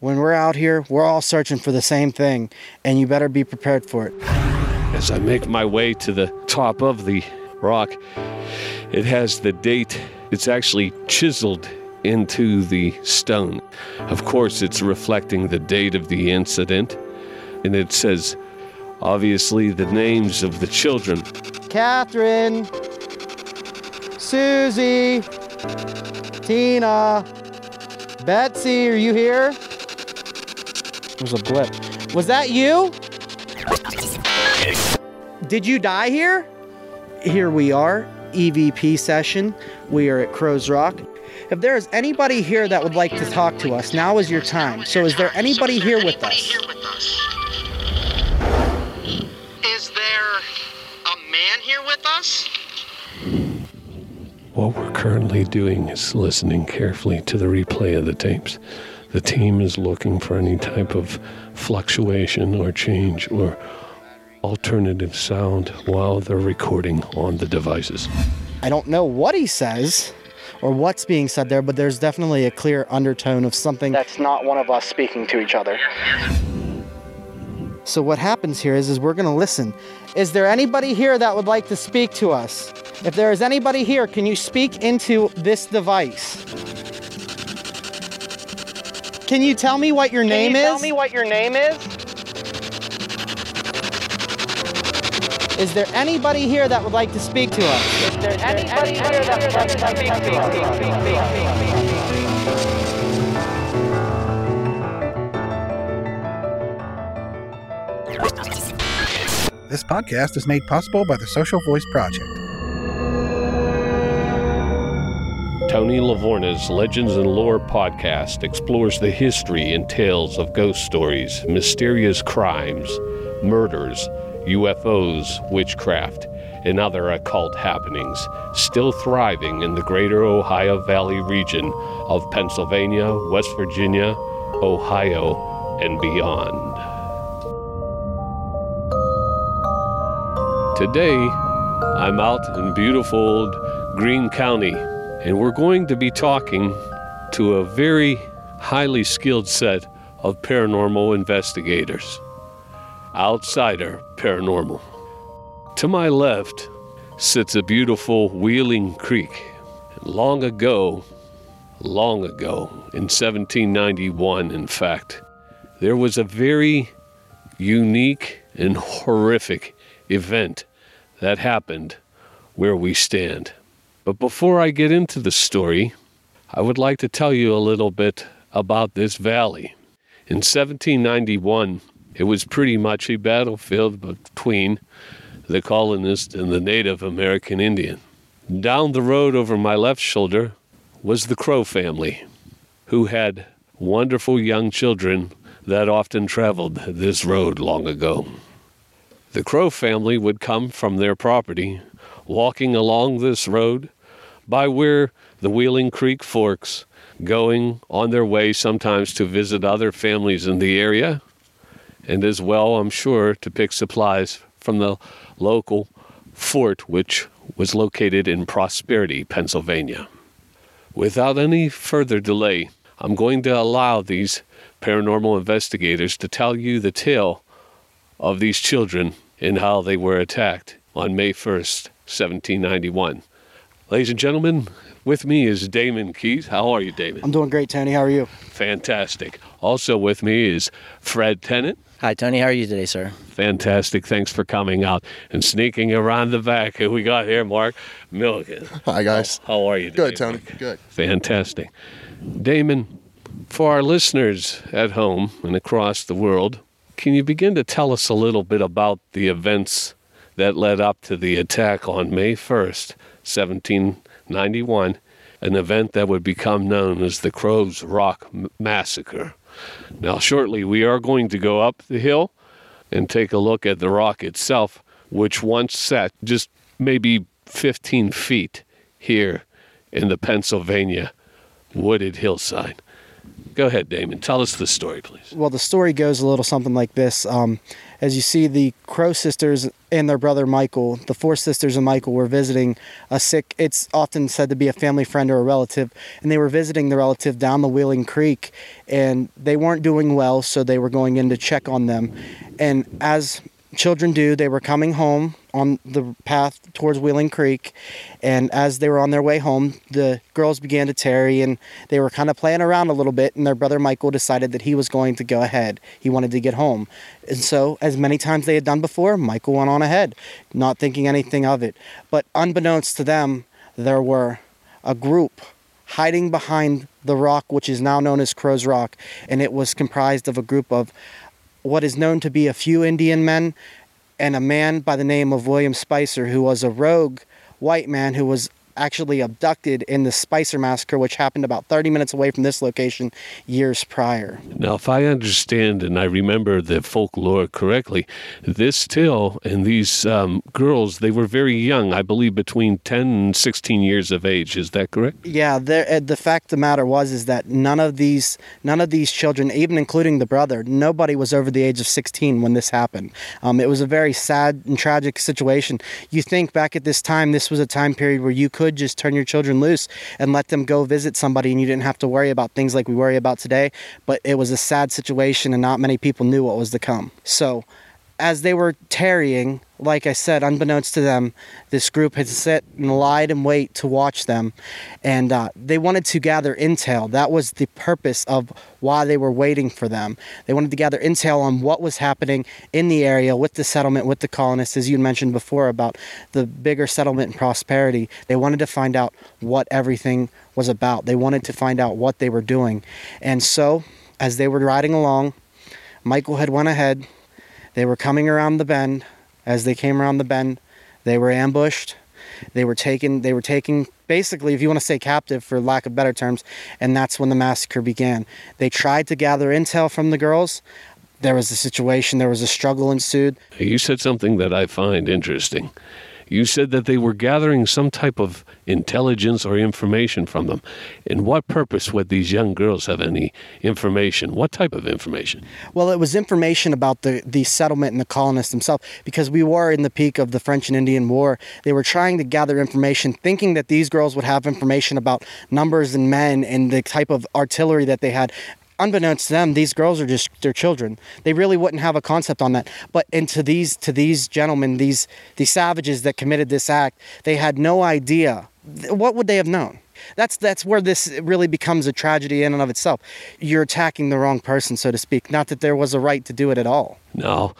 When we're out here, we're all searching for the same thing, and you better be prepared for it. As I make my way to the top of the rock, it has the date. It's actually chiseled into the stone. Of course, it's reflecting the date of the incident, and it says, obviously, the names of the children. Catherine, Susie, Tina, Betsy, are you here? There's a blip. Was that you? Did you die here? Here we are, EVP session. We are at Crows Rock. If there is anybody here that would like to talk to us, now is your time. So, is there anybody here with us? Is there a man here with us? What we're currently doing is listening carefully to the replay of the tapes. The team is looking for any type of fluctuation or change or alternative sound while they're recording on the devices. I don't know what he says or what's being said there, but there's definitely a clear undertone of something that's not one of us speaking to each other. So what happens here is, is we're going to listen. Is there anybody here that would like to speak to us? If there is anybody here, can you speak into this device? Can you tell me what your name is? Tell me what your name is. Is there anybody here that would like to speak to us? Is there anybody here that would like to speak to us? This podcast is made possible by the Social Voice Project. Tony Lavorna's Legends and Lore podcast explores the history and tales of ghost stories, mysterious crimes, murders, UFOs, witchcraft, and other occult happenings, still thriving in the greater Ohio Valley region of Pennsylvania, West Virginia, Ohio, and beyond. Today, I'm out in beautiful Greene County, and we're going to be talking to a very highly skilled set of paranormal investigators. Outsider Paranormal. To my left sits a beautiful Wheeling Creek. Long ago, long ago, in 1791, in fact, there was a very unique and horrific event that happened where we stand. But before I get into the story, I would like to tell you a little bit about this valley. In 1791, it was pretty much a battlefield between the colonist and the Native American Indian. Down the road over my left shoulder was the Crow family, who had wonderful young children that often traveled this road long ago. The Crow family would come from their property, walking along this road by where the Wheeling Creek forks, going on their way sometimes to visit other families in the area, and as well, I'm sure, to pick supplies from the local fort, which was located in Prosperity, Pennsylvania. Without any further delay, I'm going to allow these paranormal investigators to tell you the tale of these children and how they were attacked on May 1st, 1791. Ladies and gentlemen, with me is Damon Keith. How are you, Damon? I'm doing great, Tony. How are you? Fantastic. Also with me is Fred Tennant. Hi, Tony. How are you today, sir? Fantastic. Thanks for coming out and sneaking around the back. Who we got here, Mark Milligan. Hi, guys. How, how are you? Good, today, Tony. Mark? Good. Fantastic. Damon, for our listeners at home and across the world, can you begin to tell us a little bit about the events that led up to the attack on May 1st, 1791, an event that would become known as the Crows Rock Massacre? Now, shortly, we are going to go up the hill and take a look at the rock itself, which once sat just maybe 15 feet here in the Pennsylvania wooded hillside. Go ahead, Damon. Tell us the story, please. Well, the story goes a little something like this. Um, as you see, the Crow sisters and their brother Michael, the four sisters and Michael, were visiting a sick, it's often said to be a family friend or a relative, and they were visiting the relative down the Wheeling Creek, and they weren't doing well, so they were going in to check on them. And as children do. They were coming home on the path towards Wheeling Creek, and as they were on their way home, the girls began to tarry and they were kind of playing around a little bit. And their brother Michael decided that he was going to go ahead. He wanted to get home. And so, as many times they had done before, Michael went on ahead, not thinking anything of it. But unbeknownst to them, there were a group hiding behind the rock, which is now known as Crow's Rock, and it was comprised of a group of what is known to be a few Indian men and a man by the name of William Spicer, who was a rogue white man who was actually abducted in the Spicer massacre, which happened about 30 minutes away from this location years prior. Now, if I understand and I remember the folklore correctly, this Till and these um, girls, they were very young, I believe between 10 and 16 years of age. Is that correct? Yeah, uh, the fact of the matter was is that none of these none of these children, even including the brother, nobody was over the age of 16 when this happened. Um, it was a very sad and tragic situation. You think back at this time, this was a time period where you could could just turn your children loose and let them go visit somebody and you didn't have to worry about things like we worry about today. But it was a sad situation and not many people knew what was to come. So as they were tarrying, like I said, unbeknownst to them, this group had sat and lied in wait to watch them, and uh, they wanted to gather intel. That was the purpose of why they were waiting for them. They wanted to gather intel on what was happening in the area with the settlement, with the colonists, as you mentioned before about the bigger settlement and prosperity. They wanted to find out what everything was about. They wanted to find out what they were doing, and so as they were riding along, Michael had went ahead they were coming around the bend. As they came around the bend, they were ambushed. They were taken. They were taken basically, if you want to say captive, for lack of better terms, and that's when the massacre began. They tried to gather intel from the girls. There was a situation. There was a struggle ensued. You said something that I find interesting. You said that they were gathering some type of intelligence or information from them. In what purpose would these young girls have any information? What type of information? Well, it was information about the, the settlement and the colonists themselves because we were in the peak of the French and Indian War. They were trying to gather information, thinking that these girls would have information about numbers and men and the type of artillery that they had unbeknownst to them, these girls are just their children. They really wouldn't have a concept on that. But into these to these gentlemen, these these savages that committed this act, they had no idea. What would they have known? That's that's where this really becomes a tragedy in and of itself. You're attacking the wrong person, so to speak. Not that there was a right to do it at all. No,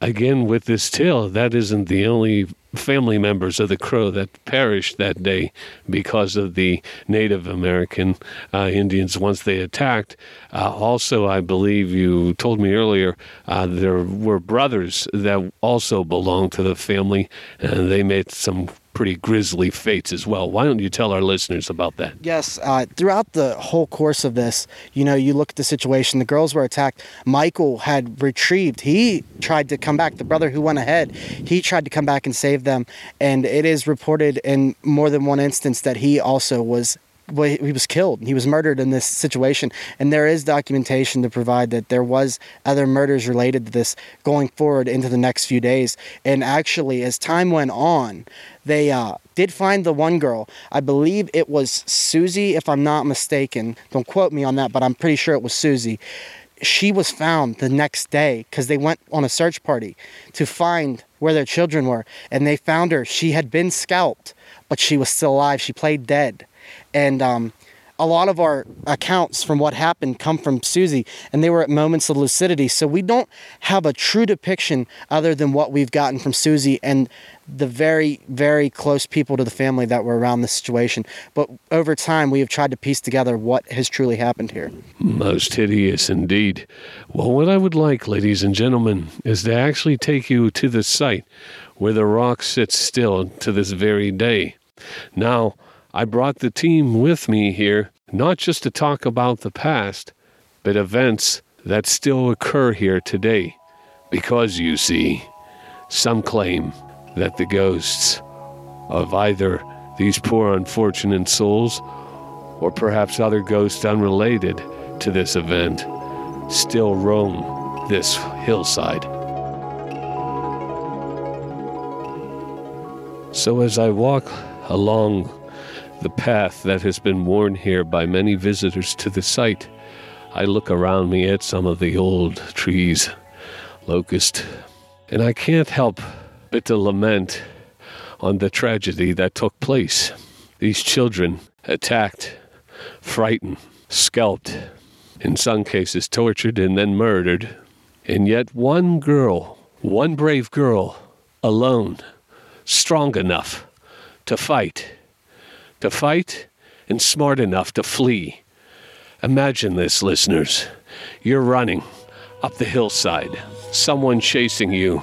again with this tale, that isn't the only family members of the Crow that perished that day because of the Native American uh, Indians once they attacked. Uh, also, I believe you told me earlier uh, there were brothers that also belonged to the family, and they made some pretty grisly fates as well. Why don't you tell our listeners about that? Yes, uh, throughout the whole course of this, you know, you look at the situation. The girls were attacked. Michael had retrieved. He tried to come back. The brother who went ahead, he tried to come back and save them. And it is reported in more than one instance that he also was well, he was killed. He was murdered in this situation, and there is documentation to provide that there was other murders related to this going forward into the next few days. And actually, as time went on, they uh, did find the one girl. I believe it was Susie, if I'm not mistaken. Don't quote me on that, but I'm pretty sure it was Susie. She was found the next day because they went on a search party to find where their children were, and they found her. She had been scalped, but she was still alive. She played dead and um, a lot of our accounts from what happened come from Susie, and they were at moments of lucidity. So we don't have a true depiction other than what we've gotten from Susie and the very, very close people to the family that were around the situation. But over time, we have tried to piece together what has truly happened here. Most hideous indeed. Well, what I would like, ladies and gentlemen, is to actually take you to the site where the rock sits still to this very day. Now, I brought the team with me here, not just to talk about the past, but events that still occur here today. Because, you see, some claim that the ghosts of either these poor unfortunate souls or perhaps other ghosts unrelated to this event still roam this hillside. So as I walk along the path that has been worn here by many visitors to the site, I look around me at some of the old trees, locust, and I can't help but to lament on the tragedy that took place. These children attacked, frightened, scalped, in some cases tortured and then murdered. And yet, one girl, one brave girl, alone, strong enough to fight, to fight and smart enough to flee. Imagine this, listeners. You're running up the hillside, someone chasing you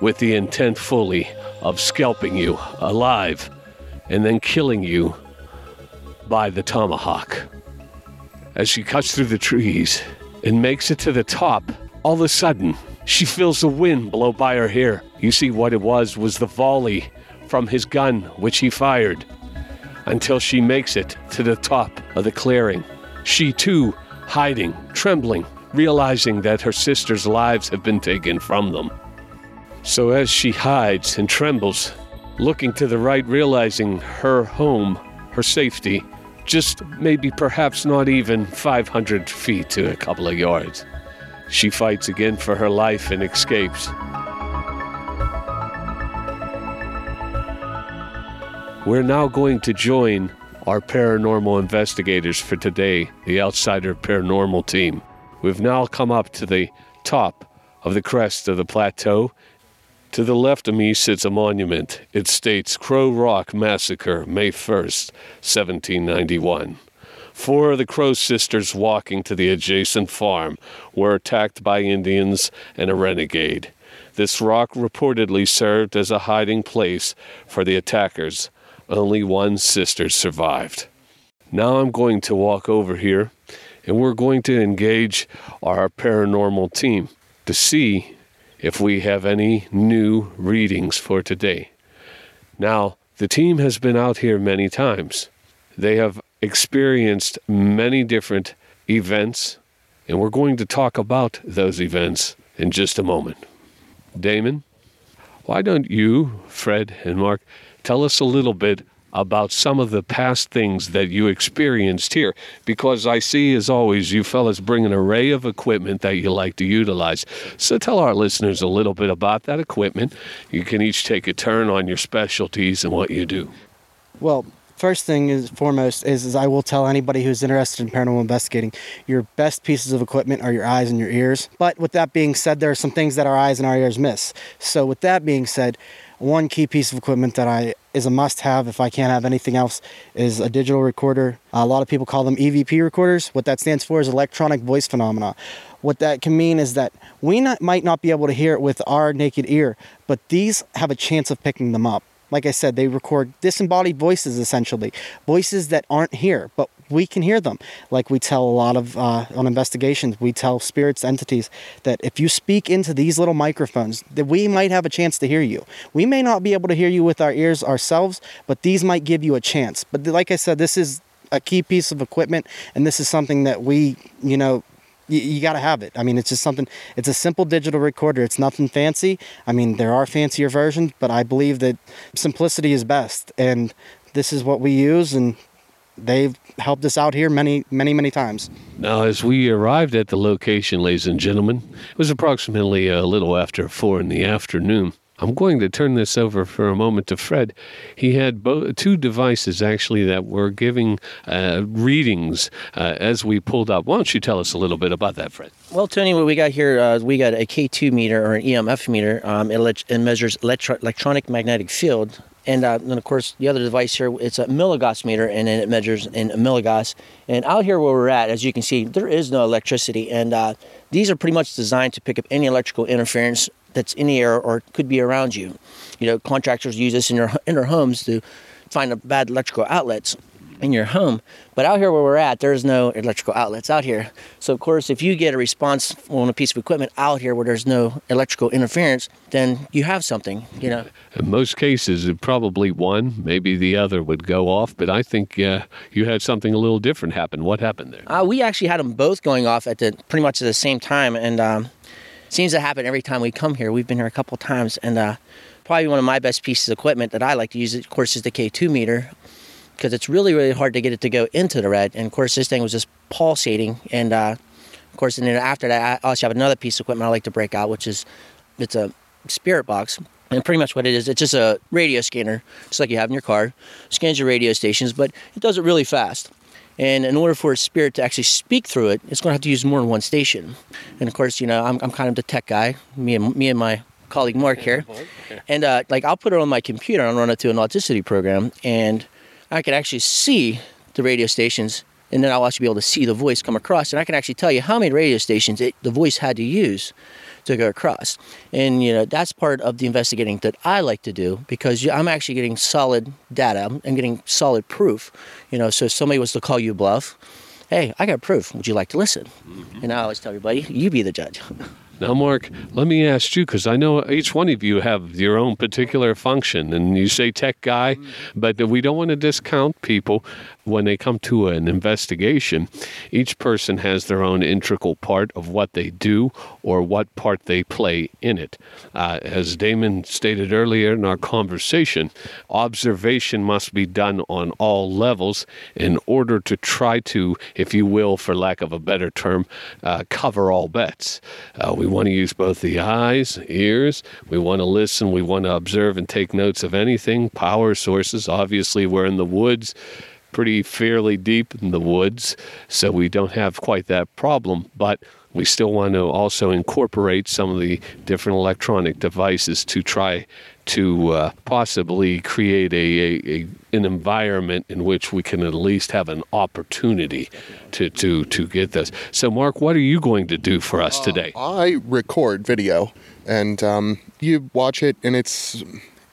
with the intent fully of scalping you alive and then killing you by the tomahawk. As she cuts through the trees and makes it to the top, all of a sudden, she feels the wind blow by her hair. You see, what it was was the volley from his gun, which he fired, until she makes it to the top of the clearing. She too, hiding, trembling, realizing that her sister's lives have been taken from them. So as she hides and trembles, looking to the right, realizing her home, her safety, just maybe perhaps not even 500 feet to a couple of yards. She fights again for her life and escapes. We're now going to join our paranormal investigators for today, the Outsider Paranormal team. We've now come up to the top of the crest of the plateau. To the left of me sits a monument. It states Crow Rock Massacre, May 1st, 1791. Four of the Crow sisters walking to the adjacent farm were attacked by Indians and a renegade. This rock reportedly served as a hiding place for the attackers. Only one sister survived. Now I'm going to walk over here and we're going to engage our paranormal team to see if we have any new readings for today. Now, the team has been out here many times. They have experienced many different events, and we're going to talk about those events in just a moment. Damon, why don't you, Fred, and Mark tell us a little bit about some of the past things that you experienced here because I see, as always, you fellas bring an array of equipment that you like to utilize. So tell our listeners a little bit about that equipment. You can each take a turn on your specialties and what you do. Well, first thing is foremost is, is I will tell anybody who's interested in paranormal investigating your best pieces of equipment are your eyes and your ears. But with that being said, there are some things that our eyes and our ears miss. So with that being said, one key piece of equipment that I is a must-have if I can't have anything else is a digital recorder. A lot of people call them EVP recorders. What that stands for is electronic voice phenomena. What that can mean is that we not, might not be able to hear it with our naked ear, but these have a chance of picking them up. Like I said, they record disembodied voices essentially, voices that aren't here, but we can hear them. Like we tell a lot of uh, on investigations, we tell spirits, entities that if you speak into these little microphones, that we might have a chance to hear you. We may not be able to hear you with our ears ourselves, but these might give you a chance. But like I said, this is a key piece of equipment, and this is something that we, you know, you, you got to have it. I mean, it's just something, it's a simple digital recorder. It's nothing fancy. I mean, there are fancier versions, but I believe that simplicity is best. And this is what we use, and they've helped us out here many, many, many times. Now, as we arrived at the location, ladies and gentlemen, it was approximately a little after four in the afternoon. I'm going to turn this over for a moment to Fred. He had bo- two devices actually that were giving uh, readings uh, as we pulled up. Why don't you tell us a little bit about that, Fred? Well, Tony, what we got here, uh, we got a K2 meter or an EMF meter. Um, it, le- it, measures electro- electronic magnetic field. And uh, then, of course, the other device here, it's a milligauss meter, and it measures in milligauss. And out here where we're at, as you can see, there is no electricity. And uh, these are pretty much designed to pick up any electrical interference that's in the air or could be around you. You know, contractors use this in their in their homes to find bad electrical outlets. In your home. But out here where we're at, there's no electrical outlets out here. So of course, if you get a response on a piece of equipment out here where there's no electrical interference, then you have something, you know. In most cases, it probably one, maybe the other would go off. But I think uh, you had something a little different happen. What happened there? Uh, we actually had them both going off at the pretty much at the same time, and um, seems to happen every time we come here. We've been here a couple times, and uh, probably one of my best pieces of equipment that I like to use, of course, is the K2 meter because it's really really hard to get it to go into the red. And of course, this thing was just pulsating, and uh, of course, and then after that, I also have another piece of equipment I like to break out, which is it's a spirit box. And pretty much what it is, it's just a radio scanner, just like you have in your car. Scans your radio stations, but it does it really fast. And in order for a spirit to actually speak through it, it's going to have to use more than one station. And of course, you know, I'm, I'm kind of the tech guy, me and me and my colleague Mark here. And uh, like I'll put it on my computer and run it through an Audacity program, and I can actually see the radio stations, and then I'll actually be able to see the voice come across, and I can actually tell you how many radio stations it, the voice had to use to go across. And you know that's part of the investigating that I like to do because I'm actually getting solid data. I'm getting solid proof. You know, so if somebody was to call you bluff, hey, I got proof. Would you like to listen? Mm-hmm. And I always tell everybody, you be the judge. Now, Mark, let me ask you because I know each one of you have your own particular function, and you say tech guy, but we don't want to discount people when they come to an investigation. Each person has their own integral part of what they do or what part they play in it. Uh, as Damon stated earlier in our conversation, observation must be done on all levels in order to try to, if you will, for lack of a better term, uh, cover all bets. Uh, we want to use both the eyes, ears, we want to listen, we want to observe and take notes of anything. Power sources, obviously, we're in the woods pretty fairly deep in the woods, so we don't have quite that problem. But we still want to also incorporate some of the different electronic devices to try to uh, possibly create a, a, a, an environment in which we can at least have an opportunity to, to, to get this. So, Mark, what are you going to do for us today? I record video, and um, you watch it, and it's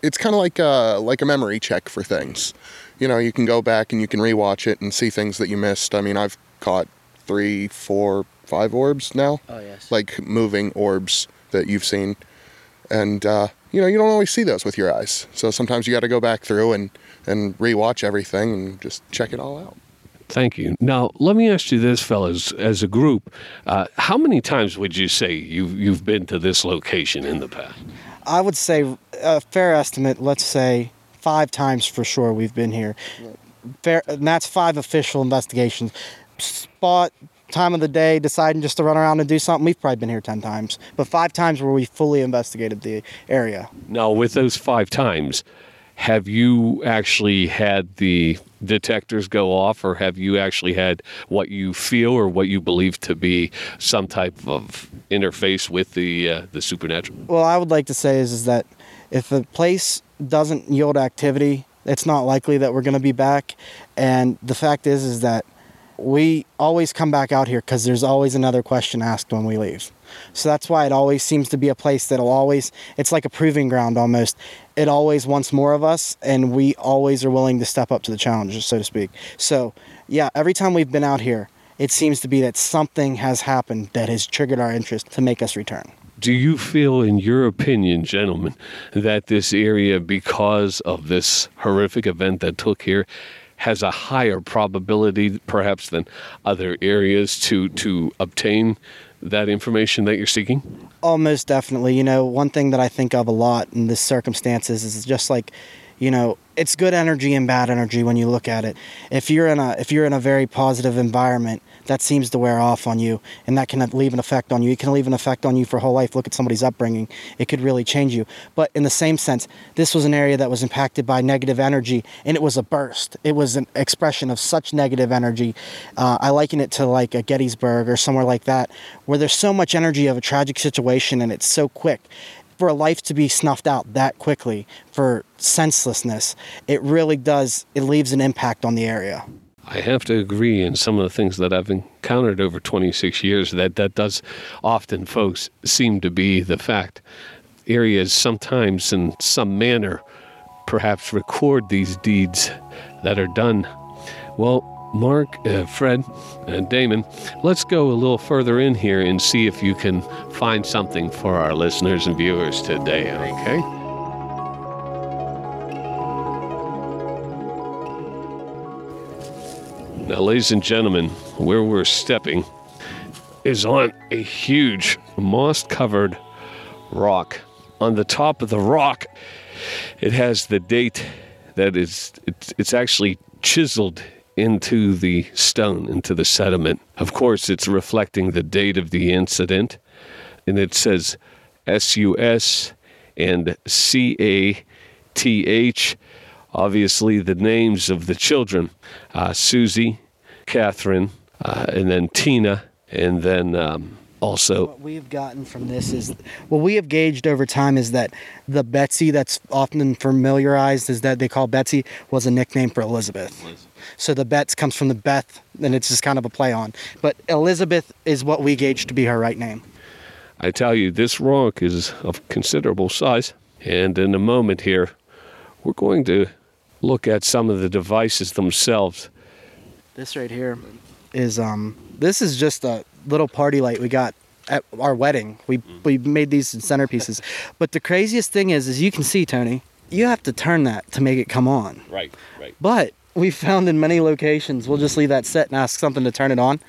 it's kind of like a, like a memory check for things. You know, you can go back and you can rewatch it and see things that you missed. I mean, I've caught three, four, five orbs now, Oh yes. like moving orbs that you've seen, and uh, you know, you don't always see those with your eyes. So sometimes you got to go back through and and rewatch everything and just check it all out. Thank you. Now, let me ask you this, fellas, as a group, uh, how many times would you say you've, you've been to this location in the past? I would say a fair estimate. Let's say five times for sure we've been here. Fair, and that's five official investigations. Spot, time of the day, deciding just to run around and do something. We've probably been here ten times, but five times where we fully investigated the area. Now, with those five times, have you actually had the detectors go off, or have you actually had what you feel or what you believe to be some type of interface with the uh, the supernatural? Well, I would like to say is, is that if the place doesn't yield activity, it's not likely that we're going to be back. And the fact is, is that we always come back out here because there's always another question asked when we leave. So that's why it always seems to be a place that'll always, it's like a proving ground almost. It always wants more of us, and we always are willing to step up to the challenge, so to speak. So, yeah, every time we've been out here, it seems to be that something has happened that has triggered our interest to make us return. Do you feel, in your opinion, gentlemen, that this area, because of this horrific event that took here, has a higher probability, perhaps, than other areas to to obtain that information that you're seeking? Oh, Almost definitely. You know, one thing that I think of a lot in this circumstances is just like, you know, it's good energy and bad energy when you look at it. If you're in a if you're in a very positive environment, that seems to wear off on you, and that can leave an effect on you. It can leave an effect on you for a whole life. Look at somebody's upbringing; it could really change you. But in the same sense, this was an area that was impacted by negative energy, and it was a burst. It was an expression of such negative energy. Uh, I liken it to like a Gettysburg or somewhere like that, where there's so much energy of a tragic situation, and it's so quick for a life to be snuffed out that quickly for senselessness, it really does, it leaves an impact on the area. I have to agree in some of the things that I've encountered over 26 years that that does often, folks, seem to be the fact. Areas sometimes, in some manner, perhaps record these deeds that are done Well, Mark, uh, Fred, and Damon, let's go a little further in here and see if you can find something for our listeners and viewers today, okay? Now, ladies and gentlemen, where we're stepping is on a huge moss covered rock. On the top of the rock, it has the date that is, it's, it's actually chiseled into the stone, into the sediment. Of course, it's reflecting the date of the incident, and it says SUS and CATH. Obviously, the names of the children uh, Susie, Catherine, uh, and then Tina, and then um, also What we've gotten from this is what we have gauged over time is that the Betsy that's often familiarized is that they call Betsy was a nickname for Elizabeth. So the Betts comes from the Beth, and it's just kind of a play on. But Elizabeth is what we gauge to be her right name. I tell you, this rock is of considerable size. And in a moment here, we're going to look at some of the devices themselves. This right here is um this is just a little party light we got at our wedding. We we made these centerpieces. But the craziest thing is is you can see Tony, you have to turn that to make it come on. Right, right. But we found in many locations, we'll just leave that set and ask something to turn it on.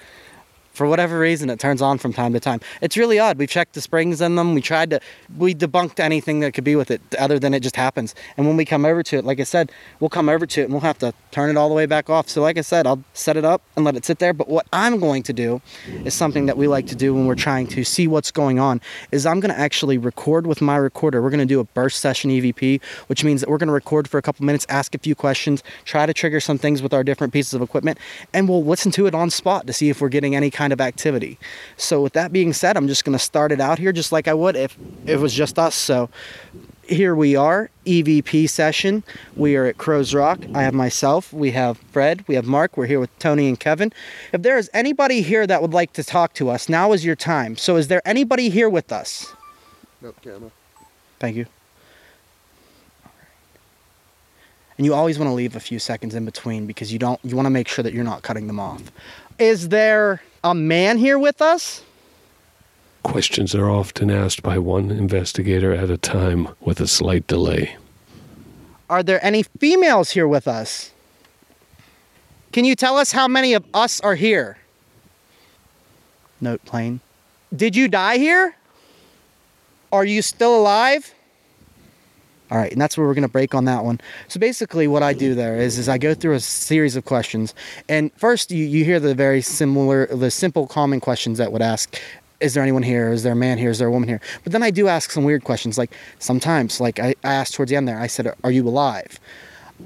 For whatever reason, it turns on from time to time. It's really odd. We've checked the springs in them. We tried to, we debunked anything that could be with it other than it just happens. And when we come over to it, like I said, we'll come over to it and we'll have to turn it all the way back off. So, like I said, I'll set it up and let it sit there. But what I'm going to do is something that we like to do when we're trying to see what's going on is I'm going to actually record with my recorder. We're going to do a burst session EVP, which means that we're going to record for a couple minutes, ask a few questions, try to trigger some things with our different pieces of equipment, and we'll listen to it on spot to see if we're getting any kind of activity. So with that being said, I'm just going to start it out here just like I would if it was just us. So here we are, EVP session. We are at Crows Rock. I have myself, we have Fred, we have Mark, we're here with Tony and Kevin. If there is anybody here that would like to talk to us, now is your time. So is there anybody here with us? Nope, camera. Thank you. And you always want to leave a few seconds in between because you don't you want to make sure that you're not cutting them off. Is there a man here with us? Questions are often asked by one investigator at a time with a slight delay. Are there any females here with us? Can you tell us how many of us are here? Note plane. Did you die here? Are you still alive? All right, and that's where we're going to break on that one. So basically, what I do there is, is I go through a series of questions, and first you, you hear the very similar, the simple, common questions that would ask, "Is there anyone here? Is there a man here? Is there a woman here?" But then I do ask some weird questions, like sometimes, like I, I asked towards the end there, I said, "Are you alive?"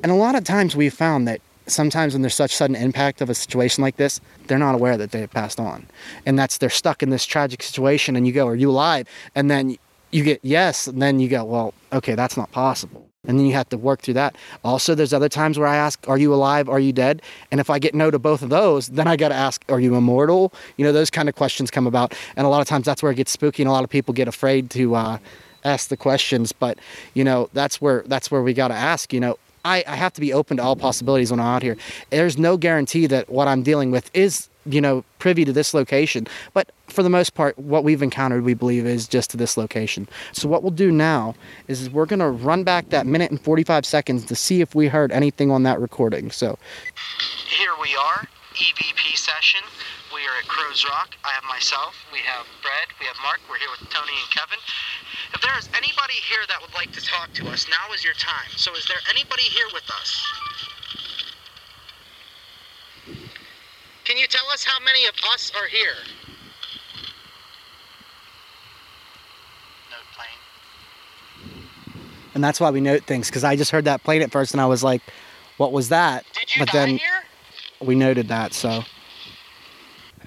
And a lot of times we've found that sometimes when there's such sudden impact of a situation like this, they're not aware that they have passed on, and that's they're stuck in this tragic situation. And you go, "Are you alive?" And then you get yes, and then you go, well, okay, that's not possible. And then you have to work through that. Also, there's other times where I ask, are you alive? Are you dead? And if I get no to both of those, then I got to ask, are you immortal? You know, those kind of questions come about. And a lot of times that's where it gets spooky, and a lot of people get afraid to uh, ask the questions. But, you know, that's where that's where we got to ask, you know, I, I have to be open to all possibilities when I'm out here. There's no guarantee that what I'm dealing with is, you know, privy to this location. But for the most part, what we've encountered, we believe, is just to this location. So what we'll do now is we're gonna run back that minute and 45 seconds to see if we heard anything on that recording. So Here we are, EVP session. We are at Crows Rock. I have myself, we have Fred, we have Mark, we're here with Tony and Kevin. If there is anybody here that would like to talk to us, now is your time. So is there anybody here with us? Can you tell us how many of us are here? Note plane. and that's why we note things because I just heard that plane at first and I was like, what was that? Did you but die then here? we noted that. So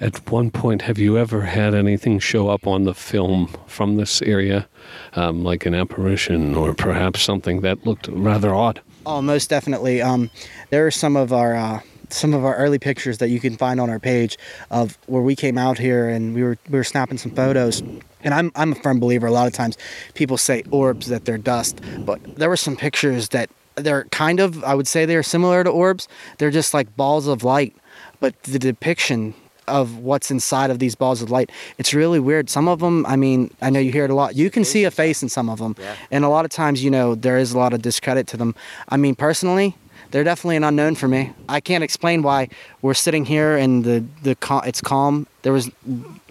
At one point, have you ever had anything show up on the film from this area, um, like an apparition or perhaps something that looked rather odd? Oh, most definitely. Um, there are some of our uh, some of our early pictures that you can find on our page of where we came out here and we were we were snapping some photos. And I'm I'm a firm believer. A lot of times, people say orbs that they're dust, but there were some pictures that they're kind of I would say they're similar to orbs. They're just like balls of light, but the depiction of what's inside of these balls of light. It's really weird. Some of them, I mean, I know you hear it a lot. You can see a face in some of them. Yeah. And a lot of times, you know, there is a lot of discredit to them. I mean, personally, they're definitely an unknown for me. I can't explain why we're sitting here and the the it's calm. There was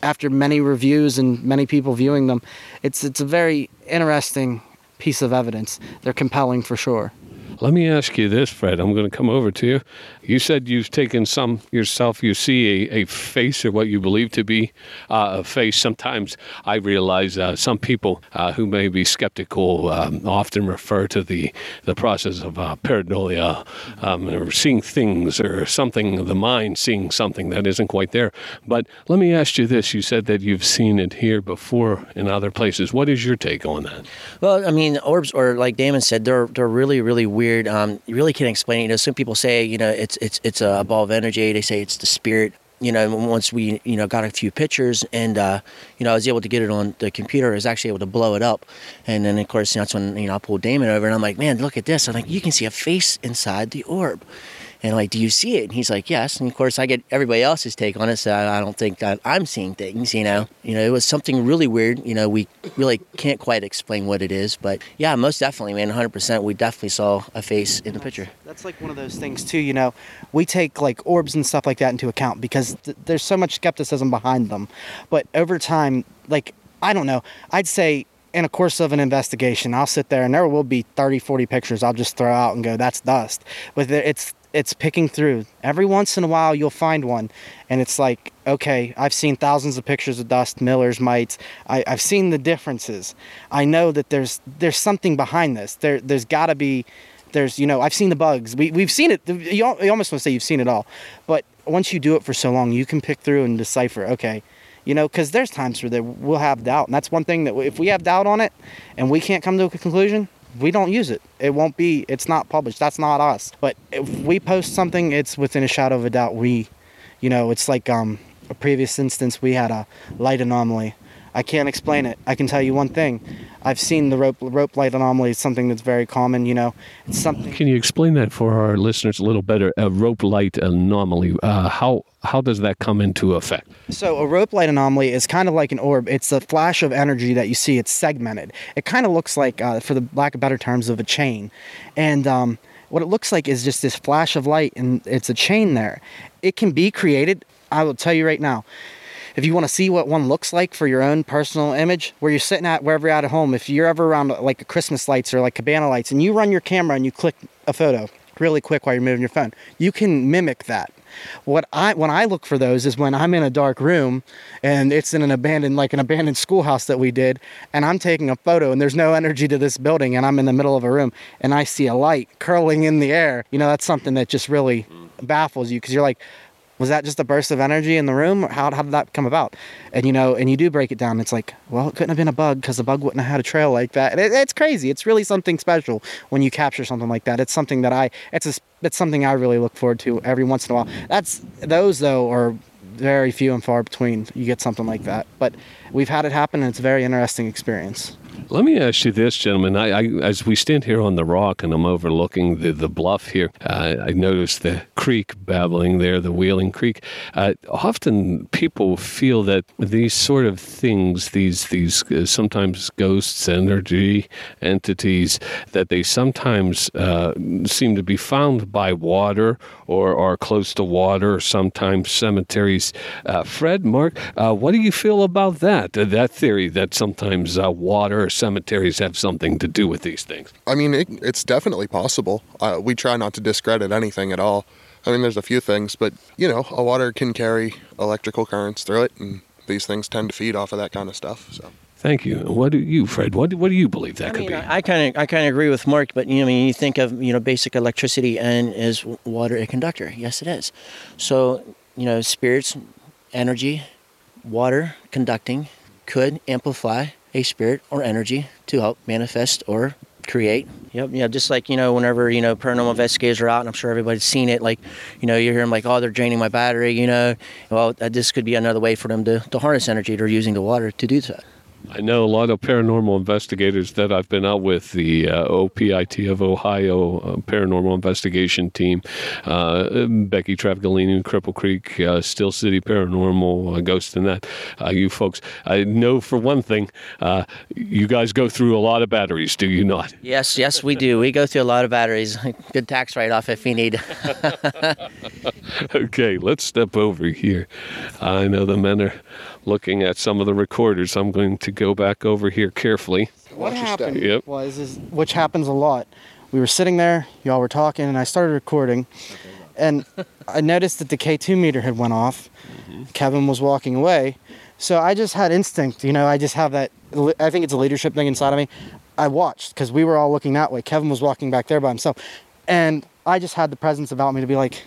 after many reviews and many people viewing them, it's it's a very interesting piece of evidence. They're compelling for sure. Let me ask you this, Fred. I'm going to come over to you. You said you've taken some yourself. You see a, a face or what you believe to be uh, a face. Sometimes I realize uh, some people uh, who may be skeptical um, often refer to the, the process of uh, pareidolia, um, or seeing things or something, the mind seeing something that isn't quite there. But let me ask you this. You said that you've seen it here before in other places. What is your take on that? Well, I mean, orbs, or like Damon said, they're they're really really weird. Um, you really can't explain it. You know, some people say, you know, it's it's it's a ball of energy. They say it's the spirit. You know, once we you know got a few pictures, and uh, you know, I was able to get it on the computer. I was actually able to blow it up, and then of course that's when you know I pulled Damon over, and I'm like, man, look at this. I'm like, you can see a face inside the orb. And like, do you see it? And he's like, yes. And of course, I get everybody else's take on it, so I don't think I'm seeing things. You know, you know, it was something really weird. You know, we really can't quite explain what it is, but yeah, most definitely, man, 100%. We definitely saw a face in the picture. That's like one of those things too. You know, we take like orbs and stuff like that into account because th- there's so much skepticism behind them. But over time, like I don't know, I'd say in a course of an investigation, I'll sit there and there will be 30, 40 pictures I'll just throw out and go, "That's dust." But it's it's picking through. Every once in a while, you'll find one, and it's like, okay, I've seen thousands of pictures of dust, Miller's mites. I, I've seen the differences. I know that there's there's something behind this. There there's got to be there's you know I've seen the bugs. We we've seen it. You, you almost want to say you've seen it all, but once you do it for so long, you can pick through and decipher. Okay, you know, because there's times where we'll have doubt, and that's one thing that if we have doubt on it, and we can't come to a conclusion, we don't use it. It won't be. It's not published. That's not us. But if we post something, it's within a shadow of a doubt. We, you know, it's like um a previous instance we had a light anomaly. I can't explain it. I can tell you one thing. I've seen the rope rope light anomaly. It's something that's very common. You know, it's something. Can you explain that for our listeners a little better? A rope light anomaly. Uh, how how does that come into effect? So a rope light anomaly is kind of like an orb. It's a flash of energy that you see. It's segmented. It kind of looks like, uh, for the lack of better terms, of a chain. And um, what it looks like is just this flash of light, and it's a chain there. It can be created. I will tell you right now. If you want to see what one looks like for your own personal image, where you're sitting at wherever you're at at home, if you're ever around like Christmas lights or like cabana lights, and you run your camera and you click a photo really quick while you're moving your phone, you can mimic that. What I when I look for those is when I'm in a dark room and it's in an abandoned like an abandoned schoolhouse that we did and I'm taking a photo and there's no energy to this building and I'm in the middle of a room and I see a light curling in the air. You know, that's something that just really mm. baffles you because you're like was that just a burst of energy in the room? How, how did that come about? And you know and you do break it down. It's like well it couldn't have been a bug because the bug wouldn't have had a trail like that. It, it's crazy. It's really something special when you capture something like that. It's something that i it's a, it's something i really look forward to every once in a while. That's those though are very few and far between. You get something like that. But we've had it happen and it's a very interesting experience Let me ask you this, gentlemen. I, I, as we stand here on the rock and I'm overlooking the, the bluff here, uh, I noticed the creek babbling there, the Wheeling Creek. Uh, often people feel that these sort of things, these these uh, sometimes ghosts, energy entities, that they sometimes uh, seem to be found by water or are close to water, sometimes cemeteries. Uh, Fred, Mark, what do you feel about that? That theory that sometimes water or cemeteries have something to do with these things? I mean, it, it's definitely possible. Uh, we try not to discredit anything at all. I mean, there's a few things, but you know, a water can carry electrical currents through it, and these things tend to feed off of that kind of stuff. So. Thank you. What do you, Fred? What do, what do you believe that I could mean, be? I kind of I kind of agree with Mark, but you know, I mean, you think of you know basic electricity and is water a conductor? Yes, it is. So you know, spirits, energy, water conducting could amplify a spirit or energy to help manifest or create. Yep, yeah, just like you know, whenever you know paranormal investigators are out, and I'm sure everybody's seen it. Like, you know, you hear them like, "Oh, they're draining my battery." You know, well, this could be another way for them to, to harness energy. They're using the water to do that. I know a lot of paranormal investigators that I've been out with, the uh, OPIT of Ohio uh, Paranormal Investigation Team, uh, Becky Travagolini, Cripple Creek, uh, Steel City Paranormal, uh, Ghost and that. Uh, you folks, I know for one thing, you guys go through a lot of batteries, do you not? Yes, yes, we do. We go through a lot of batteries. Good tax write-off if you need. okay, let's step over here. I know the men are looking at some of the recorders. I'm going to go back over here carefully. What happened. Yep. was, is, which happens a lot. We were sitting there, y'all were talking, and I started recording, and I noticed that the K2 meter had went off. Mm-hmm. Kevin was walking away, so I just had instinct. You know, I just have that. I think it's a leadership thing inside of me. I watched because we were all looking that way. Kevin was walking back there by himself, and I just had the presence about me to be like,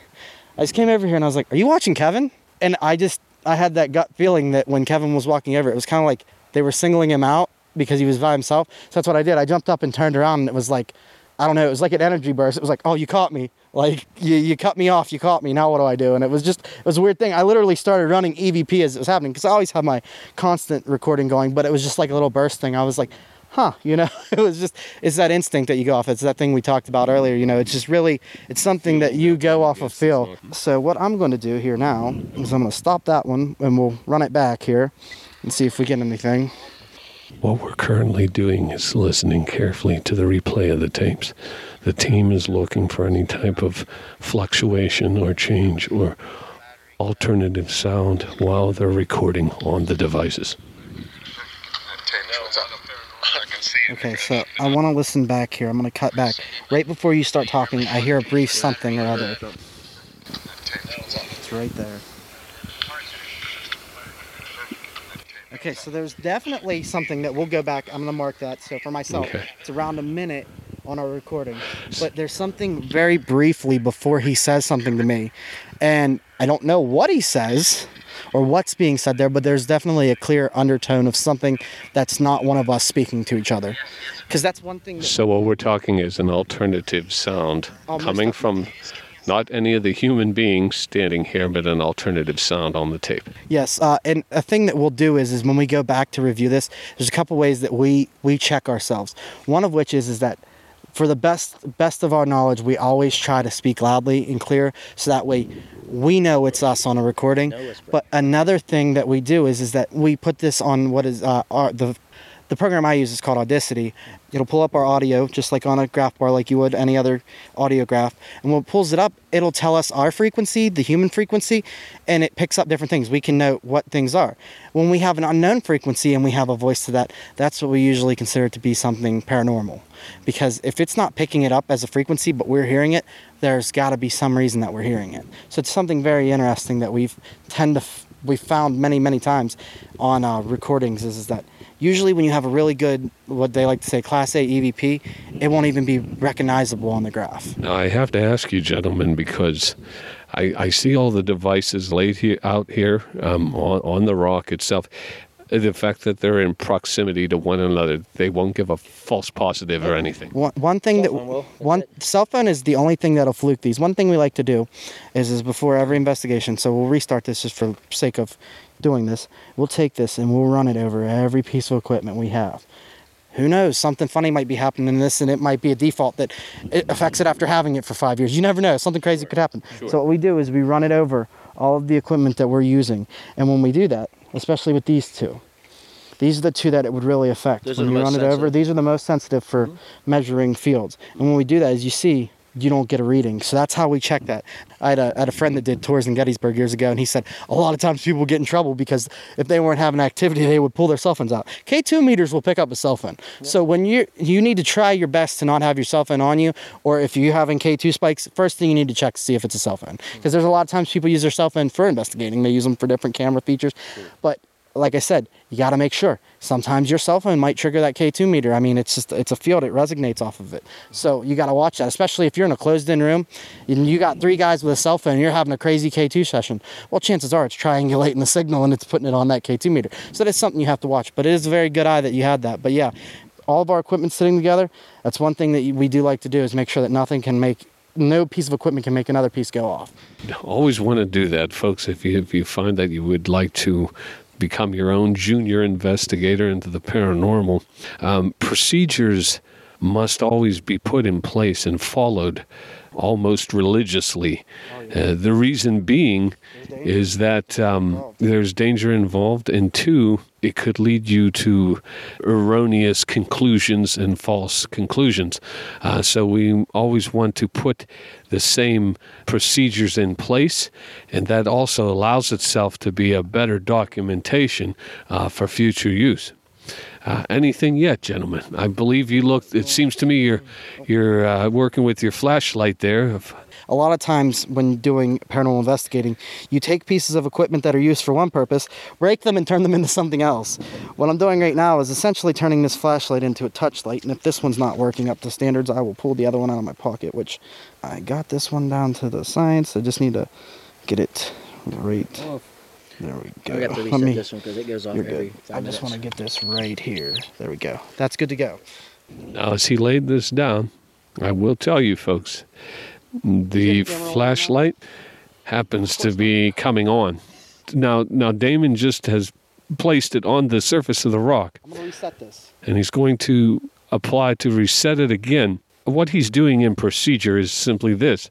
I just came over here and I was like, "Are you watching Kevin?" And I just I had that gut feeling that when Kevin was walking over, it was kind of like they were singling him out because he was by himself. So that's what I did. I jumped up and turned around, and it was like, I don't know, it was like an energy burst. It was like, oh, you caught me. Like you, you cut me off. You caught me. Now what do I do? And it was just, it was a weird thing. I literally started running EVP as it was happening because I always have my constant recording going, but it was just like a little burst thing. I was like, huh, you know, it was just, it's that instinct that you go off. It's that thing we talked about earlier. You know, it's just really, it's something that you go off of feel. So what I'm going to do here now is I'm going to stop that one and we'll run it back here and see if we get anything. What we're currently doing is listening carefully to the replay of the tapes. The team is looking for any type of fluctuation or change or alternative sound while they're recording on the devices. Okay, so I want to listen back here. I'm going to cut back. Right before you start talking, I hear a brief something or other. It's right there. Okay, so there's definitely something that we'll go back. I'm going to mark that. So for myself, Okay. it's around a minute on our recording. But there's something very briefly before he says something to me. And I don't know what he says or what's being said there, but there's definitely a clear undertone of something that's not one of us speaking to each other. Because that's one thing that So what we're talking is an alternative sound coming from not any of the human beings standing here, but an alternative sound on the tape. Yes, uh, and a thing that we'll do is, is when we go back to review this, there's a couple ways that we we check ourselves. One of which is is that for the best best of our knowledge, we always try to speak loudly and clear, so that way we know it's us on a recording. But another thing that we do is is that we put this on what is uh, our the the program I use is called Audacity. It'll pull up our audio just like on a graph bar, like you would any other audio graph. And when it pulls it up, it'll tell us our frequency, the human frequency, and it picks up different things. We can know what things are. When we have an unknown frequency and we have a voice to that, that's what we usually consider to be something paranormal. Because if it's not picking it up as a frequency, but we're hearing it, there's got to be some reason that we're hearing it. So it's something very interesting that we've tend to f- we've found many many times on uh, recordings is, is that usually when you have a really good what they like to say class A EVP, it won't even be recognizable on the graph. Now I have to ask you, gentlemen, because I, I see all the devices laid here, out here um, on, on the rock itself. The fact that they're in proximity to one another, they won't give a false positive or anything. One, one thing Cell that phone will. One it. cell phone is the only thing that'll fluke these. One thing we like to do is is before every investigation. So we'll restart this just for sake of doing this. We'll take this and we'll run it over every piece of equipment we have. Who knows? Something funny might be happening in this, and it might be a default that it affects it after having it for five years. You never know. Something crazy could happen. So what we do is we run it over all of the equipment that we're using, and when we do that, especially with these two, these are the two that it would really affect. When you run it over, these are the most sensitive for measuring fields. And when we do that, as you see, you don't get a reading. So that's how we check that. I had a, I had a friend that did tours in Gettysburg years ago, and he said a lot of times people get in trouble because if they weren't having activity, they would pull their cell phones out. K2 meters will pick up a cell phone. So when you you need to try your best to not have your cell phone on you, or if you're having K2 spikes, first thing you need to check to see if it's a cell phone. Hmm. Because there's a lot of times people use their cell phone for investigating. They use them for different camera features, but like I said, you got to make sure. Sometimes your cell phone might trigger that K2 meter. I mean, it's just it's a field; it resonates off of it. So you got to watch that, especially if you're in a closed-in room and you got three guys with a cell phone. You're having a crazy K2 session. Well, chances are it's triangulating the signal and it's putting it on that K2 meter. So that's something you have to watch. But it is a very good eye that you had that. But yeah, all of our equipment sitting together. That's one thing that we do like to do is make sure that nothing can make no piece of equipment can make another piece go off. Always want to do that, folks. If you if you find that you would like to become your own junior investigator into the paranormal. Um, procedures must always be put in place and followed almost religiously. Uh, the reason being is that um, there's danger involved, and two, it could lead you to erroneous conclusions and false conclusions. Uh, so we always want to put the same procedures in place, and that also allows itself to be a better documentation uh, for future use. Uh, anything yet, gentlemen? I believe you look. It seems to me you're you're uh, working with your flashlight there. A lot of times when doing paranormal investigating, you take pieces of equipment that are used for one purpose, break them, and turn them into something else. What I'm doing right now is essentially turning this flashlight into a touch light, and if this one's not working up to standards, I will pull the other one out of my pocket, which I got this one down to the science. I just need to get it right. There we go. I got to reset me- this one because it goes off You're every good. five I just want to get this right here. There we go. That's good to go. Now, as he laid this down, I will tell you, folks, the flashlight happens to be coming on. Now, now Damon just has placed it on the surface of the rock, I'm going to reset this. and he's going to apply to reset it again. What he's doing in procedure is simply this.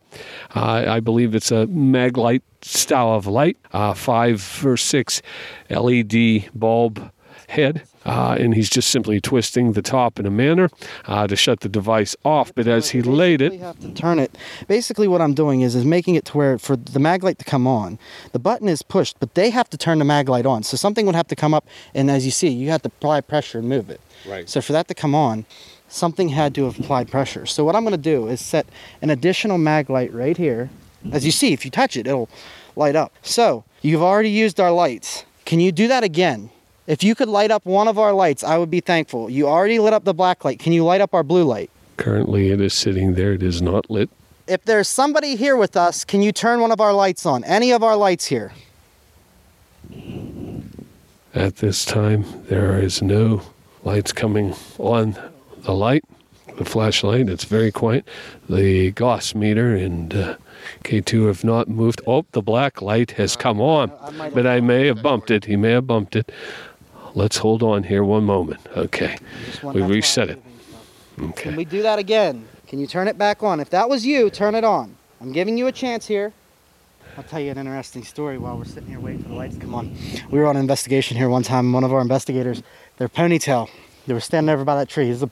Uh, I believe it's a maglite style of light, uh, five or six LED bulb head, uh, and he's just simply twisting the top in a manner uh, to shut the device off. But as he laid Basically it, have to turn it. Basically, what I'm doing is is making it to where for the mag light to come on, the button is pushed, but they have to turn the mag light on. So something would have to come up, and as you see, you have to apply pressure and move it. Right. So for that to come on, something had to have applied pressure. So what I'm going to do is set an additional mag light right here. As you see, if you touch it, it'll light up. So you've already used our lights. Can you do that again? If you could light up one of our lights, I would be thankful. You already lit up the black light. Can you light up our blue light? currently it is sitting there. It is not lit. If there's somebody here with us, can you turn one of our lights on? Any of our lights here? At this time, there is no lights coming on the light, the flashlight. It's very quiet. The Gauss meter and uh, K2 have not moved. Oh, the black light has come on, but I may have bumped it. He may have bumped it. Let's hold on here one moment. Okay, we reset it. stuff. Can Okay. we do that again? Can you turn it back on? If that was you, turn it on. I'm giving you a chance here. I'll tell you an interesting story while we're sitting here waiting for the lights to come on. We were on an investigation here one time. One of our investigators, their ponytail, they were standing over by that tree. He's a,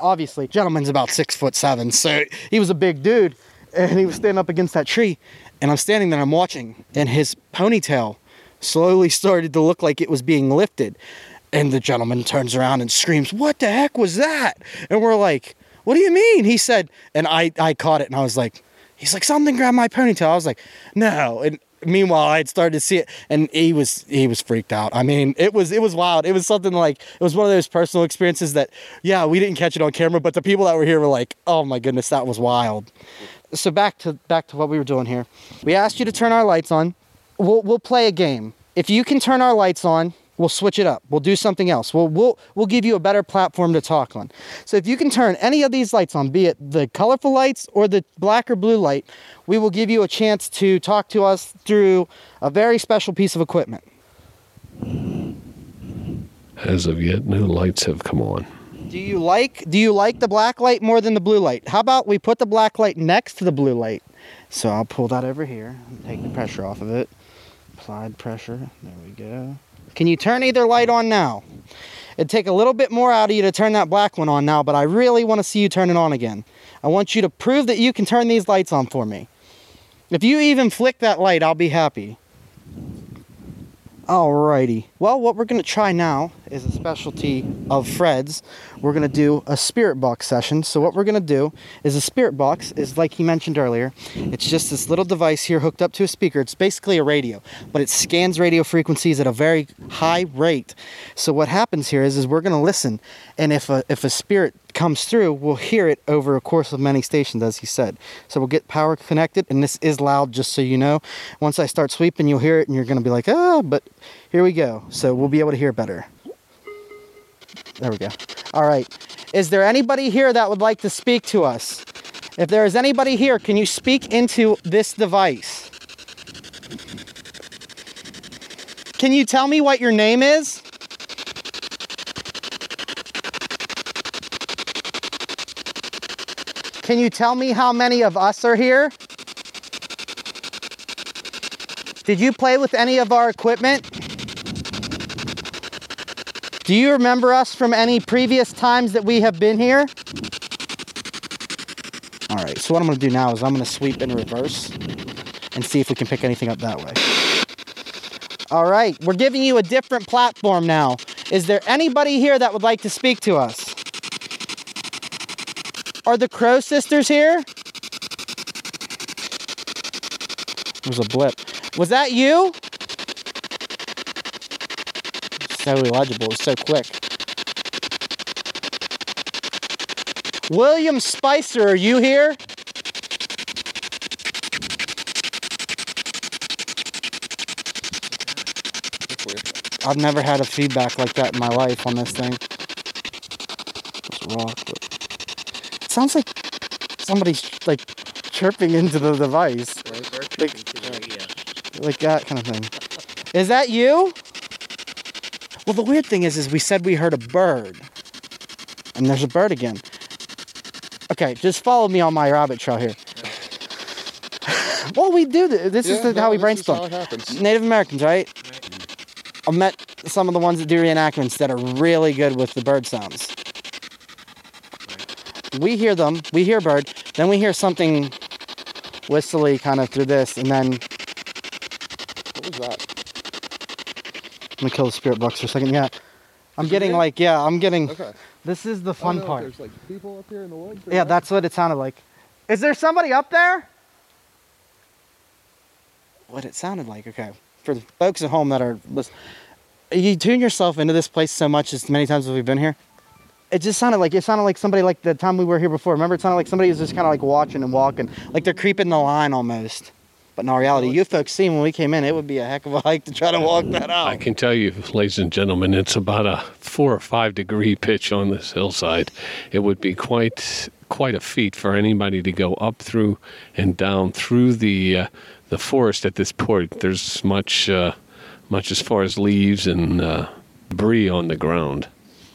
obviously, gentleman's about six foot seven, so he was a big dude, and he was standing up against that tree. And I'm standing there, I'm watching, and his ponytail slowly started to look like it was being lifted. And the gentleman turns around and screams, What the heck was that? And we're like, What do you mean? He said, and I, I caught it and I was like, He's like, Something grabbed my ponytail. I was like, No. And meanwhile I had started to see it and he was he was freaked out. I mean, it was it was wild. It was something like it was one of those personal experiences that yeah, we didn't catch it on camera, but the people that were here were like, Oh my goodness, that was wild. So back to back to what we were doing here. We asked you to turn our lights on. We'll we'll play a game. If you can turn our lights on, we'll switch it up. We'll do something else. We'll we'll we'll give you a better platform to talk on. So if you can turn any of these lights on, be it the colorful lights or the black or blue light, we will give you a chance to talk to us through a very special piece of equipment. As of yet, no lights have come on. Do you like do you like the black light more than the blue light? How about we put the black light next to the blue light? So I'll pull that over here and take the pressure off of it. Applied pressure. There we go. Can you turn either light on now? It'd take a little bit more out of you to turn that black one on now, but I really want to see you turn it on again. I want you to prove that you can turn these lights on for me. If you even flick that light, I'll be happy. Alrighty. Well, what we're going to try now is a specialty of Fred's. We're going to do a spirit box session. So what we're going to do is a spirit box is like he mentioned earlier. It's just this little device here hooked up to a speaker. It's basically a radio, but it scans radio frequencies at a very high rate. So what happens here is is we're going to listen and if a if a spirit comes through, we'll hear it over a course of many stations as he said. So we'll get power connected and this is loud just so you know. Once I start sweeping, you'll hear it and you're going to be like, "Ah," but here we go. So we'll be able to hear better. There we go. All right. Is there anybody here that would like to speak to us? If there is anybody here, can you speak into this device? Can you tell me what your name is? Can you tell me how many of us are here? Did you play with any of our equipment? Do you remember us from any previous times that we have been here? All right, so what I'm gonna do now is I'm gonna sweep in reverse and see if we can pick anything up that way. All right, we're giving you a different platform now. Is there anybody here that would like to speak to us? Are the Crow sisters here? There's a blip. Was that you? So illegible, it was so quick. William Spicer, are you here? I've never had a feedback like that in my life on this thing. It's rock, but it sounds like somebody's like chirping into the device, like, like that kind of thing. Is that you? Well, the weird thing is, is we said we heard a bird, and there's a bird again. Okay, just follow me on my rabbit trail here. well, we do this. This is the, no, how we brainstorm. how. Native Americans, right? I've met some of the ones that do reenactments that are really good with the bird sounds. We hear them, we hear bird, then we hear something whistly kind of through this, and then I'm gonna kill the spirit box for a second. Yeah, I'm getting like, yeah, I'm getting. Okay. This is the fun part. There's like people up here in the woods. Yeah, that's what it sounded like. Is there somebody up there? What it sounded like, okay. For the folks at home that are listening, you tune yourself into this place so much as many times as we've been here. It just sounded like it sounded like somebody like the time we were here before. Remember, it sounded like somebody was just kind of like watching and walking, like they're creeping the line almost. But in all reality, you folks seen when we came in, it would be a heck of a hike to try to walk that out. I can tell you, ladies and gentlemen, it's about a four or five degree pitch on this hillside. It would be quite quite a feat for anybody to go up through and down through the uh, the forest at this point. There's much uh, much as far as leaves and uh, debris on the ground.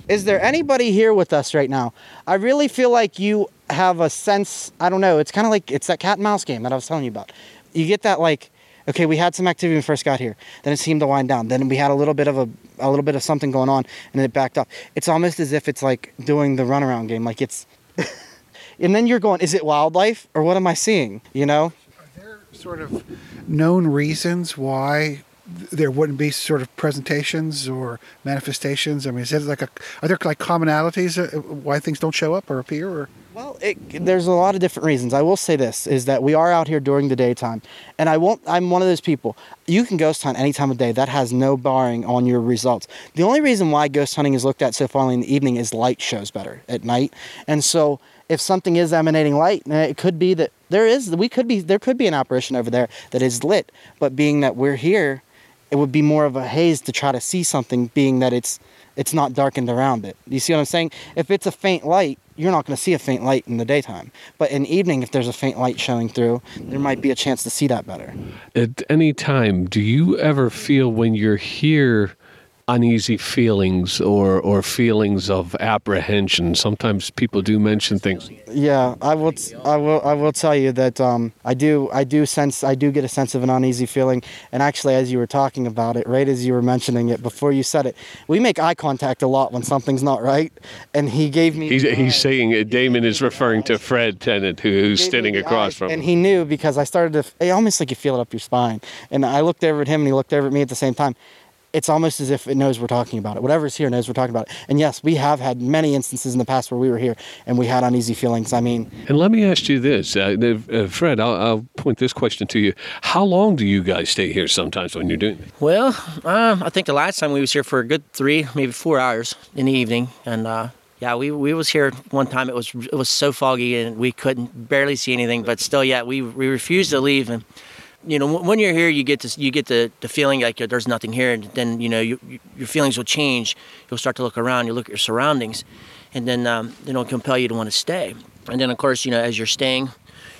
Is there anybody here with us right now? I really feel like you have a sense. I don't know. It's kind of like it's that cat and mouse game that I was telling you about. You get that like, okay, we had some activity when we first got here. Then it seemed to wind down. Then we had a little bit of a a little bit of something going on, and then it backed up. It's almost as if it's like doing the runaround game. Like it's, and then you're going, is it wildlife or what am I seeing? You know? Are there sort of known reasons why there wouldn't be sort of presentations or manifestations. I mean, is it like a are there like commonalities uh, why things don't show up or appear? Or Well, it, there's a lot of different reasons. I will say this is that we are out here during the daytime, and I won't. I'm one of those people. You can ghost hunt any time of day. That has no barring on your results. The only reason why ghost hunting is looked at so far in the evening is light shows better at night, and so if something is emanating light, eh, it could be that there is. We could be there could be an apparition over there that is lit, but being that we're here, it would be more of a haze to try to see something. Being that it's it's not darkened around it. You see what I'm saying? If it's a faint light, you're not going to see a faint light in the daytime. But in evening, if there's a faint light showing through, there might be a chance to see that better. At any time, do you ever feel when you're here uneasy feelings or, or feelings of apprehension? Sometimes people do mention things. Yeah, I will. t- I will. I will tell you that um, I do. I do sense. I do get a sense of an uneasy feeling. And actually, as you were talking about it, right as you were mentioning it before you said it, we make eye contact a lot when something's not right. And he gave me. He's, he's saying uh, Damon is referring to Fred Tennant, who, who's standing across eye, from and him. he knew because I started to it almost like you feel it up your spine and I looked over at him and he looked over at me at the same time it's almost as if it knows we're talking about it whatever's here knows we're talking about it and yes we have had many instances in the past where we were here and we had uneasy feelings I mean And let me ask you this, uh, uh, Fred. I'll, I'll point this question to you: How long do you guys stay here? Sometimes when you're doing it, Well, um, I think the last time we was here for a good three, maybe four hours in the evening, and uh, yeah, we we was here one time. It was it was so foggy and we couldn't barely see anything, but still, yeah, we we refused to leave. And you know, when you're here, you get this you get the, the feeling like there's nothing here, and then you know you, you, your feelings will change. You'll start to look around, you look at your surroundings, and then um, it'll compel you to want to stay. And then of course, you know, as you're staying,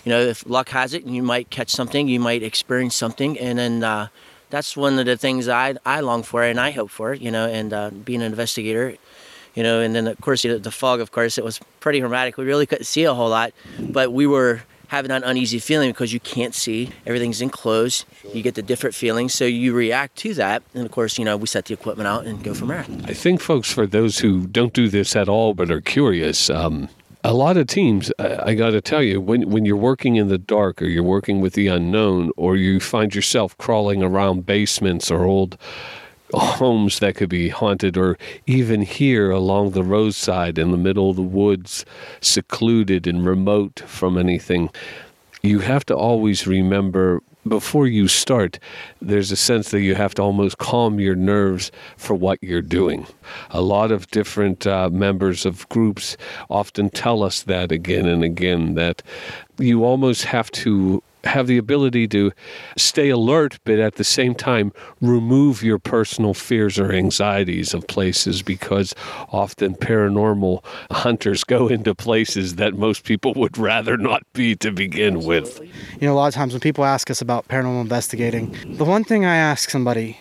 you know, if luck has it, you might catch something, you might experience something, and then uh, that's one of the things I I long for and I hope for. You know, and uh, being an investigator, you know, and then of course you know, the fog. Of course, it was pretty dramatic. We really couldn't see a whole lot, but we were having that uneasy feeling because you can't see everything's enclosed you get the different feelings so you react to that and of course you know we set the equipment out and go from there. I think, folks, for those who don't do this at all but are curious, um, a lot of teams, I, I got to tell you, when, when you're working in the dark or you're working with the unknown or you find yourself crawling around basements or old homes that could be haunted or even here along the roadside in the middle of the woods, secluded and remote from anything, you have to always remember before you start, there's a sense that you have to almost calm your nerves for what you're doing. A lot of different uh, members of groups often tell us that again and again that you almost have to have the ability to stay alert, but at the same time remove your personal fears or anxieties of places because often paranormal hunters go into places that most people would rather not be to begin with. You know, a lot of times when people ask us about paranormal investigating, the one thing I ask somebody,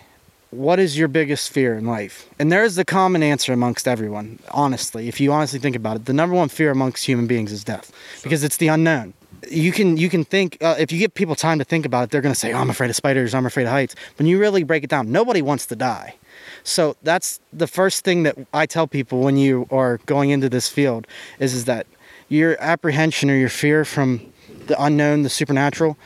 what is your biggest fear in life? And there is the common answer amongst everyone, honestly. If you honestly think about it, the number one fear amongst human beings is death because it's the unknown. You can you can think uh, if you give people time to think about it, they're going to say, "Oh, I'm afraid of spiders. I'm afraid of heights." When you really break it down, nobody wants to die. So that's the first thing that I tell people when you are going into this field is is that your apprehension or your fear from the unknown, the supernatural,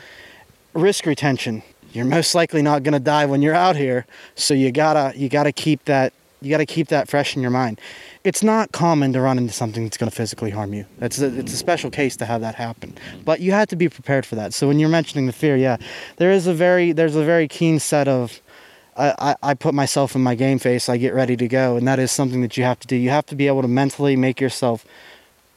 risk retention. You're most likely not going to die when you're out here, so you gotta you gotta keep that you gotta keep that fresh in your mind. It's not common to run into something that's going to physically harm you. It's a, it's a special case to have that happen, but you have to be prepared for that. So when you're mentioning the fear, yeah, there is a very there's a very keen set of I, I, I put myself in my game face, I get ready to go, and that is something that you have to do. You have to be able to mentally make yourself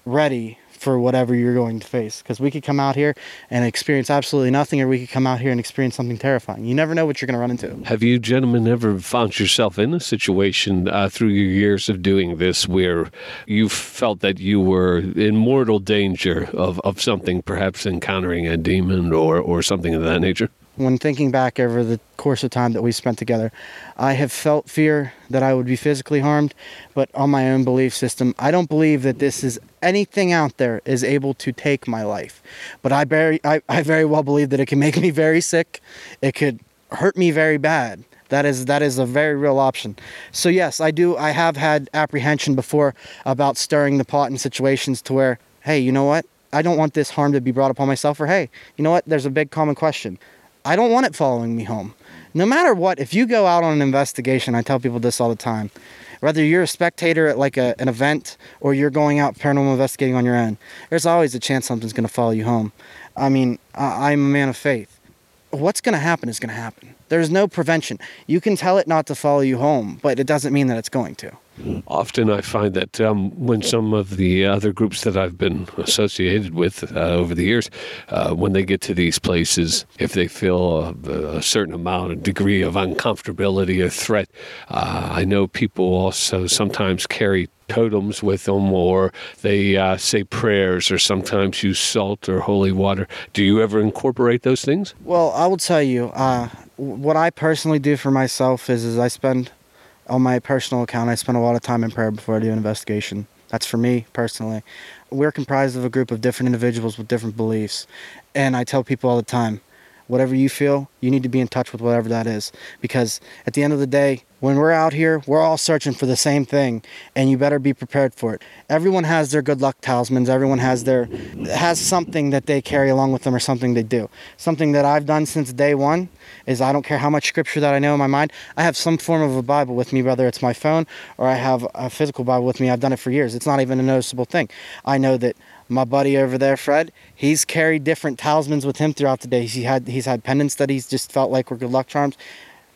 ready for whatever you're going to face. Because we could come out here and experience absolutely nothing, or we could come out here and experience something terrifying. You never know what you're going to run into. Have you gentlemen ever found yourself in a situation uh, through your years of doing this where you felt that you were in mortal danger of, of something, perhaps encountering a demon or, or something of that nature? When thinking back over the course of time that we spent together, I have felt fear that I would be physically harmed, but on my own belief system, I don't believe that this is anything out there is able to take my life. But I very, I, I very well believe that it can make me very sick. It could hurt me very bad. That is that is a very real option. So yes, I do. I have had apprehension before about stirring the pot in situations to where, hey, you know what? I don't want this harm to be brought upon myself. Or hey, you know what? There's a big common question. I don't want it following me home. No matter what, if you go out on an investigation, I tell people this all the time. Whether you're a spectator at like a, an event or you're going out paranormal investigating on your own, there's always a chance something's going to follow you home. I mean, I, I'm a man of faith. What's going to happen is going to happen. There's no prevention. You can tell it not to follow you home, but it doesn't mean that it's going to. Often I find that um, when some of the other groups that I've been associated with uh, over the years, uh, when they get to these places, if they feel a, a certain amount, a degree of uncomfortability or threat, uh, I know people also sometimes carry totems with them or they uh, say prayers or sometimes use salt or holy water. Do you ever incorporate those things? Well, I will tell you, uh, what I personally do for myself is, is I spend on my personal account, I spend a lot of time in prayer before I do an investigation. That's for me personally. We're comprised of a group of different individuals with different beliefs. And I tell people all the time whatever you feel, you need to be in touch with whatever that is. Because at the end of the day, when we're out here, we're all searching for the same thing, and you better be prepared for it. Everyone has their good luck talismans. Everyone has their has something that they carry along with them, or something they do. Something that I've done since day one is I don't care how much scripture that I know in my mind. I have some form of a Bible with me, whether it's my phone or I have a physical Bible with me. I've done it for years. It's not even a noticeable thing. I know that my buddy over there, Fred, he's carried different talismans with him throughout the day. He had he's had pendants that he's just felt like were good luck charms.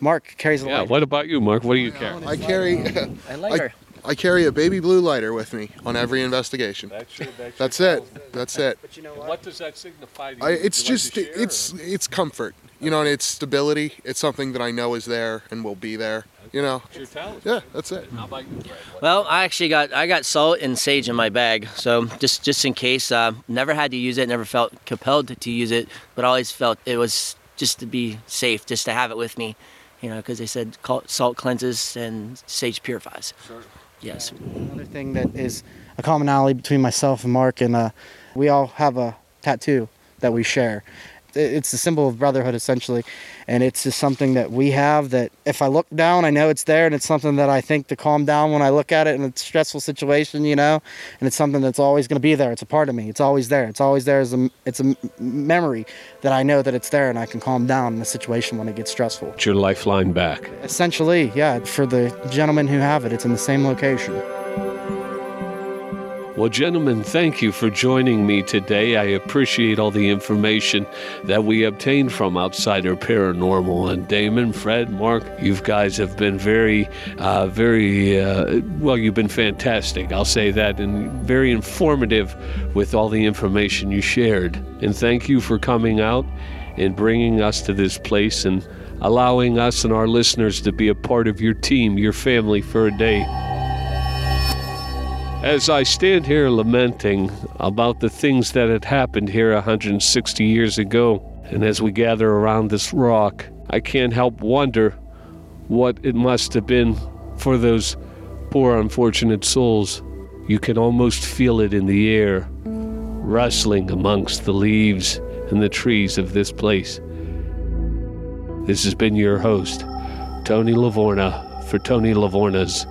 Mark carries a Yeah. light. What about you, Mark? What do you carry? I carry I like her. I carry a baby blue lighter with me on every investigation. That's it. That's it. But you know what? What does that signify to you? I, it's Would you like just to it's it's comfort. You know, and it's stability. It's something that I know is there and will be there. You know. or it's your talent? Yeah, that's it. How about you, Brad? Well, I actually got I got salt and sage in my bag, so just just in case. Uh, never had to use it, never felt compelled to, to use it, but always felt it was just to be safe, just to have it with me. You know, because they said salt cleanses and sage purifies. Sure. Yes. Another thing that is a commonality between myself and Mark, and uh, we all have a tattoo that we share. It- It's a symbol of brotherhood, essentially, and it's just something that we have. That if I look down, I know it's there, and it's something that I think to calm down when I look at it in a stressful situation, you know. And it's something that's always going to be there. It's a part of me. It's always there. It's always there as a. It's a m- memory that I know that it's there, and I can calm down in a situation when it gets stressful. It's your lifeline back. Essentially, yeah. For the gentlemen who have it, it's in the same location. Well, gentlemen, thank you for joining me today. I appreciate all the information that we obtained from Outsider Paranormal. And Damon, Fred, Mark, you guys have been very, uh, very, uh, well, you've been fantastic. I'll say that, and very informative with all the information you shared. And thank you for coming out and bringing us to this place and allowing us and our listeners to be a part of your team, your family for a day. As I stand here lamenting about the things that had happened here 160 years ago, and as we gather around this rock, I can't help wonder what it must have been for those poor unfortunate souls. You can almost feel it in the air, rustling amongst the leaves and the trees of this place. This has been your host, Tony Lavorna, for Tony Lavorna's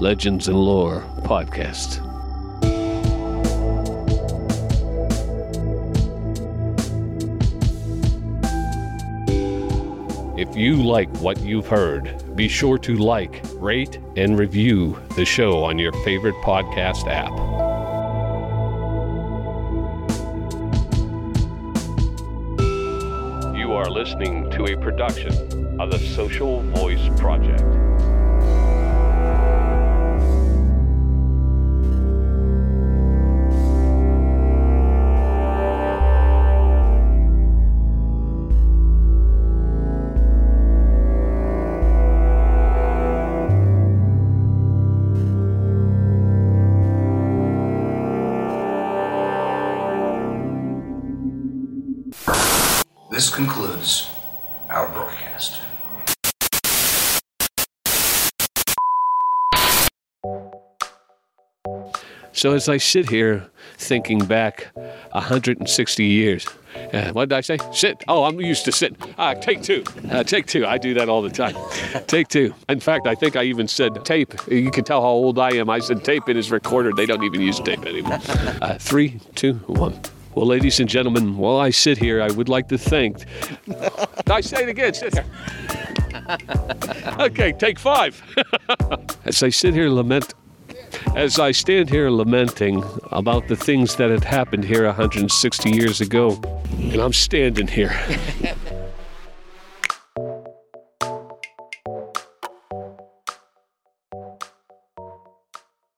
Legends and Lore podcast. If you like what you've heard, be sure to like, rate, and review the show on your favorite podcast app. You are listening to a production of the Social Voice Project. So as I sit here thinking back 160 years, uh, what did I say? Sit. Oh, I'm used to sit. Ah, take two. Uh, take two. I do that all the time. take two. In fact, I think I even said tape. You can tell how old I am. I said tape in his recorder. They don't even use tape anymore. Uh, three, two, one. Well, ladies and gentlemen, while I sit here, I would like to thank. I say it again. Sit here. okay, take five. As I sit here lament as I stand here lamenting about the things that had happened here 160 years ago, and I'm standing here